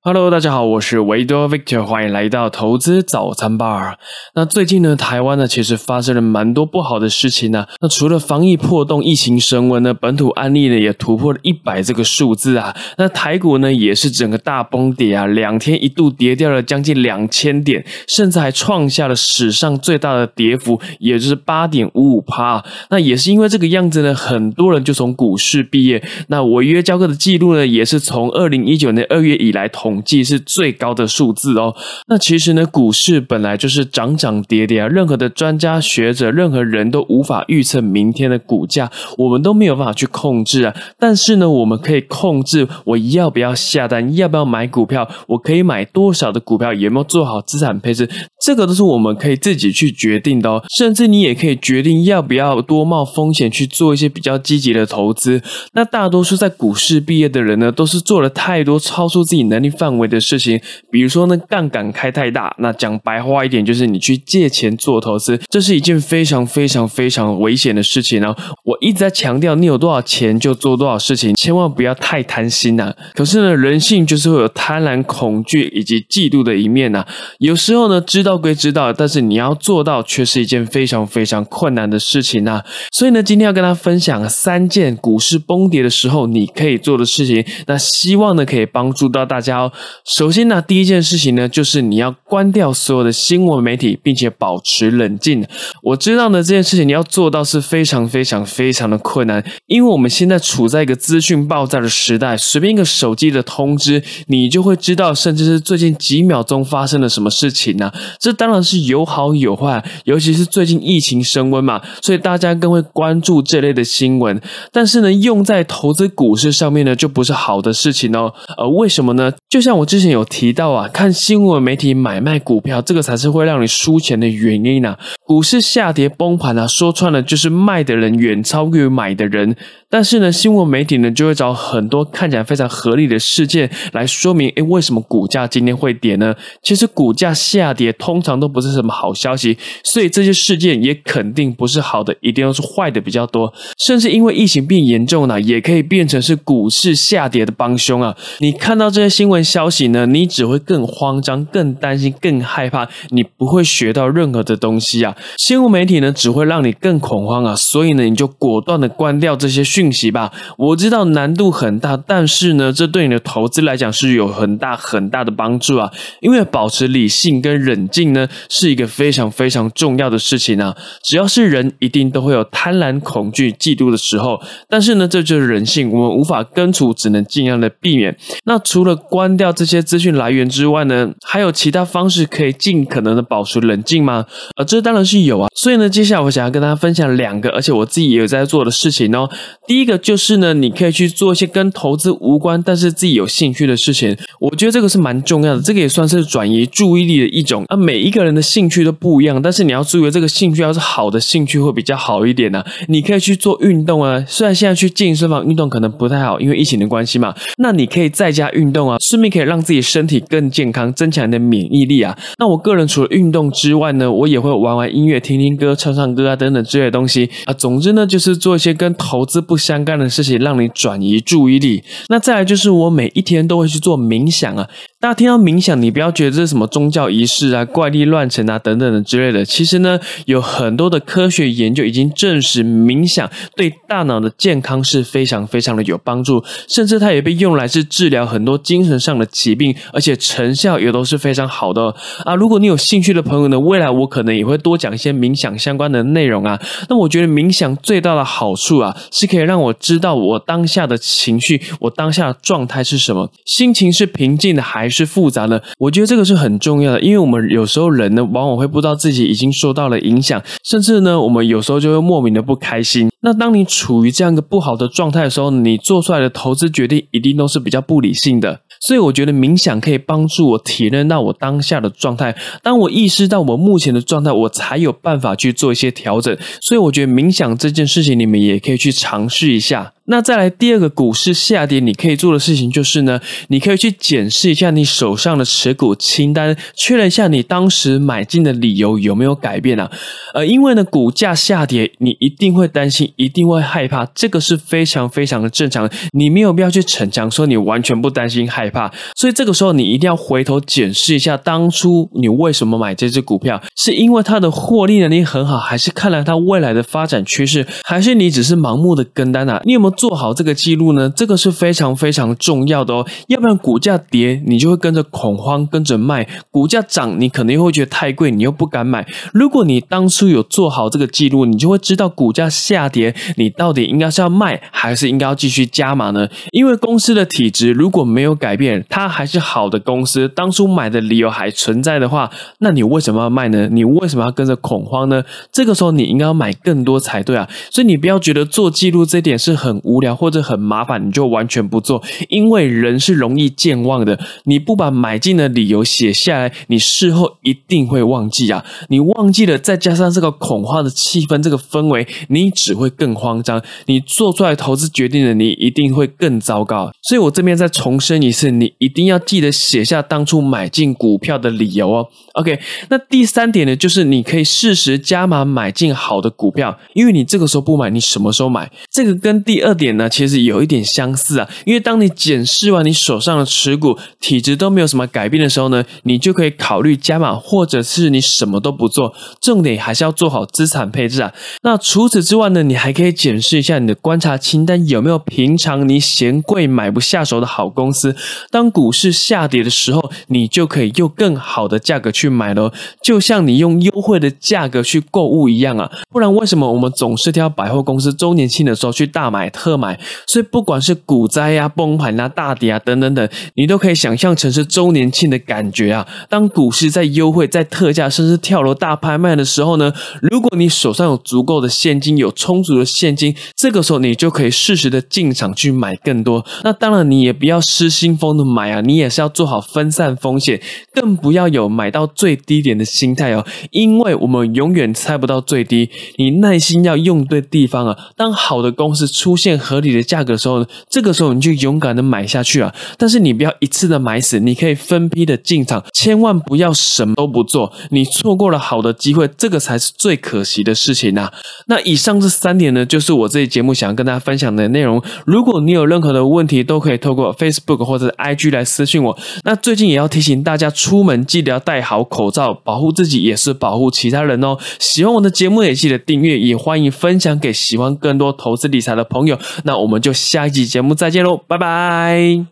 Hello，大家好，我是维多 Victor，欢迎来到投资早餐 bar。那最近呢，台湾呢其实发生了蛮多不好的事情呢。那除了防疫破洞、疫情升温呢，本土案例呢也突破了一百这个数字啊。那台股呢也是整个大崩跌啊，两天一度跌掉了将近两千点，甚至还创下了史上最大的跌幅，也就是八点五五趴。那也是因为这个样子呢，很多人就从股市毕业。那违约交割的记录呢，也是从二零一九年二月以来同。统计是最高的数字哦。那其实呢，股市本来就是涨涨跌跌啊。任何的专家学者，任何人都无法预测明天的股价，我们都没有办法去控制啊。但是呢，我们可以控制我要不要下单，要不要买股票，我可以买多少的股票，有没有做好资产配置，这个都是我们可以自己去决定的哦。甚至你也可以决定要不要多冒风险去做一些比较积极的投资。那大多数在股市毕业的人呢，都是做了太多超出自己能力。范围的事情，比如说呢，杠杆开太大，那讲白话一点，就是你去借钱做投资，这是一件非常非常非常危险的事情呢。我一直在强调，你有多少钱就做多少事情，千万不要太贪心呐。可是呢，人性就是会有贪婪、恐惧以及嫉妒的一面呐。有时候呢，知道归知道，但是你要做到，却是一件非常非常困难的事情呐。所以呢，今天要跟大家分享三件股市崩跌的时候你可以做的事情，那希望呢，可以帮助到大家哦。首先呢，第一件事情呢，就是你要关掉所有的新闻媒体，并且保持冷静。我知道呢，这件事情你要做到是非常非常非常的困难，因为我们现在处在一个资讯爆炸的时代，随便一个手机的通知，你就会知道，甚至是最近几秒钟发生了什么事情呢？这当然是有好有坏，尤其是最近疫情升温嘛，所以大家更会关注这类的新闻。但是呢，用在投资股市上面呢，就不是好的事情哦。呃，为什么呢？就像我之前有提到啊，看新闻媒体买卖股票，这个才是会让你输钱的原因啊。股市下跌崩盘啊，说穿了就是卖的人远超越买的人。但是呢，新闻媒体呢就会找很多看起来非常合理的事件来说明，诶，为什么股价今天会跌呢？其实股价下跌通常都不是什么好消息，所以这些事件也肯定不是好的，一定要是坏的比较多。甚至因为疫情变严重了，也可以变成是股市下跌的帮凶啊！你看到这些新闻消息呢，你只会更慌张、更担心、更害怕，你不会学到任何的东西啊！新闻媒体呢只会让你更恐慌啊！所以呢，你就果断的关掉这些。讯息吧，我知道难度很大，但是呢，这对你的投资来讲是有很大很大的帮助啊！因为保持理性跟冷静呢，是一个非常非常重要的事情啊。只要是人，一定都会有贪婪、恐惧、嫉妒的时候，但是呢，这就是人性，我们无法根除，只能尽量的避免。那除了关掉这些资讯来源之外呢，还有其他方式可以尽可能的保持冷静吗？呃，这当然是有啊。所以呢，接下来我想要跟大家分享两个，而且我自己也有在做的事情哦。第一个就是呢，你可以去做一些跟投资无关，但是自己有兴趣的事情。我觉得这个是蛮重要的，这个也算是转移注意力的一种。啊，每一个人的兴趣都不一样，但是你要注意，这个兴趣要是好的兴趣会比较好一点呢。你可以去做运动啊，虽然现在去健身房运动可能不太好，因为疫情的关系嘛。那你可以在家运动啊，顺便可以让自己身体更健康，增强你的免疫力啊。那我个人除了运动之外呢，我也会玩玩音乐，听听歌，唱唱歌啊等等之类的东西啊。总之呢，就是做一些跟投资不。相干的事情让你转移注意力，那再来就是我每一天都会去做冥想啊。大家听到冥想，你不要觉得这是什么宗教仪式啊、怪力乱神啊等等的之类的。其实呢，有很多的科学研究已经证实，冥想对大脑的健康是非常非常的有帮助，甚至它也被用来是治疗很多精神上的疾病，而且成效也都是非常好的啊。如果你有兴趣的朋友呢，未来我可能也会多讲一些冥想相关的内容啊。那我觉得冥想最大的好处啊，是可以让我知道我当下的情绪，我当下的状态是什么，心情是平静的还。是复杂的，我觉得这个是很重要的，因为我们有时候人呢，往往会不知道自己已经受到了影响，甚至呢，我们有时候就会莫名的不开心。那当你处于这样一个不好的状态的时候，你做出来的投资决定一定都是比较不理性的。所以我觉得冥想可以帮助我体认到我当下的状态。当我意识到我目前的状态，我才有办法去做一些调整。所以我觉得冥想这件事情，你们也可以去尝试一下。那再来第二个股市下跌，你可以做的事情就是呢，你可以去检视一下你手上的持股清单，确认一下你当时买进的理由有没有改变啊？呃，因为呢，股价下跌，你一定会担心，一定会害怕，这个是非常非常的正常。你没有必要去逞强说你完全不担心害。害怕。所以这个时候你一定要回头检视一下，当初你为什么买这只股票，是因为它的获利能力很好，还是看了它未来的发展趋势，还是你只是盲目的跟单啊？你有没有做好这个记录呢？这个是非常非常重要的哦，要不然股价跌，你就会跟着恐慌，跟着卖；股价涨，你可能又会觉得太贵，你又不敢买。如果你当初有做好这个记录，你就会知道股价下跌，你到底应该是要卖，还是应该要继续加码呢？因为公司的体质如果没有改变，它还是好的公司，当初买的理由还存在的话，那你为什么要卖呢？你为什么要跟着恐慌呢？这个时候你应该要买更多才对啊！所以你不要觉得做记录这点是很无聊或者很麻烦，你就完全不做，因为人是容易健忘的。你不把买进的理由写下来，你事后一定会忘记啊！你忘记了，再加上这个恐慌的气氛，这个氛围，你只会更慌张。你做出来投资决定的，你一定会更糟糕。所以我这边再重申一次，你一定要记得写下当初买进股票的理由哦。OK，那第三点呢，就是你可以适时加码买进好的股票，因为你这个时候不买，你什么时候买？这个跟第二点呢，其实有一点相似啊。因为当你检视完你手上的持股体质都没有什么改变的时候呢，你就可以考虑加码，或者是你什么都不做。重点还是要做好资产配置啊。那除此之外呢，你还可以检视一下你的观察清单有没有平常你嫌贵买不下手的好公司。当股市下跌的时候，你就可以用更好的价格去买了。就像你用优惠的价格去购物一样啊。不然为什么我们总是挑百货公司周年庆的时候去大买特买？所以不管是股灾呀、崩盘啊、大跌啊等等等，你都可以想象成是周年庆的感觉啊。当股市在优惠、在特价，甚至跳楼大拍卖的时候呢，如果你手上有足够的现金，有充足的现金，这个时候你就可以适时的进场去买更多。那当然你也不要失心疯的买啊，你也是要做好分散风险，更不要有买到最低点的心态哦，因为我们永远猜不到最低。你耐心要用对地方啊！当好的公司出现合理的价格的时候呢，这个时候你就勇敢的买下去啊！但是你不要一次的买死，你可以分批的进场，千万不要什么都不做。你错过了好的机会，这个才是最可惜的事情呐！那以上这三点呢，就是我这期节目想要跟大家分享的内容。如果你有任何的问题，都可以透过 Facebook 或者 IG 来私信我。那最近也要提醒大家，出门记得要戴好口罩，保护自己也是保护其他人哦。喜欢我的节目也记得。订阅也欢迎分享给喜欢更多投资理财的朋友。那我们就下一集节目再见喽，拜拜。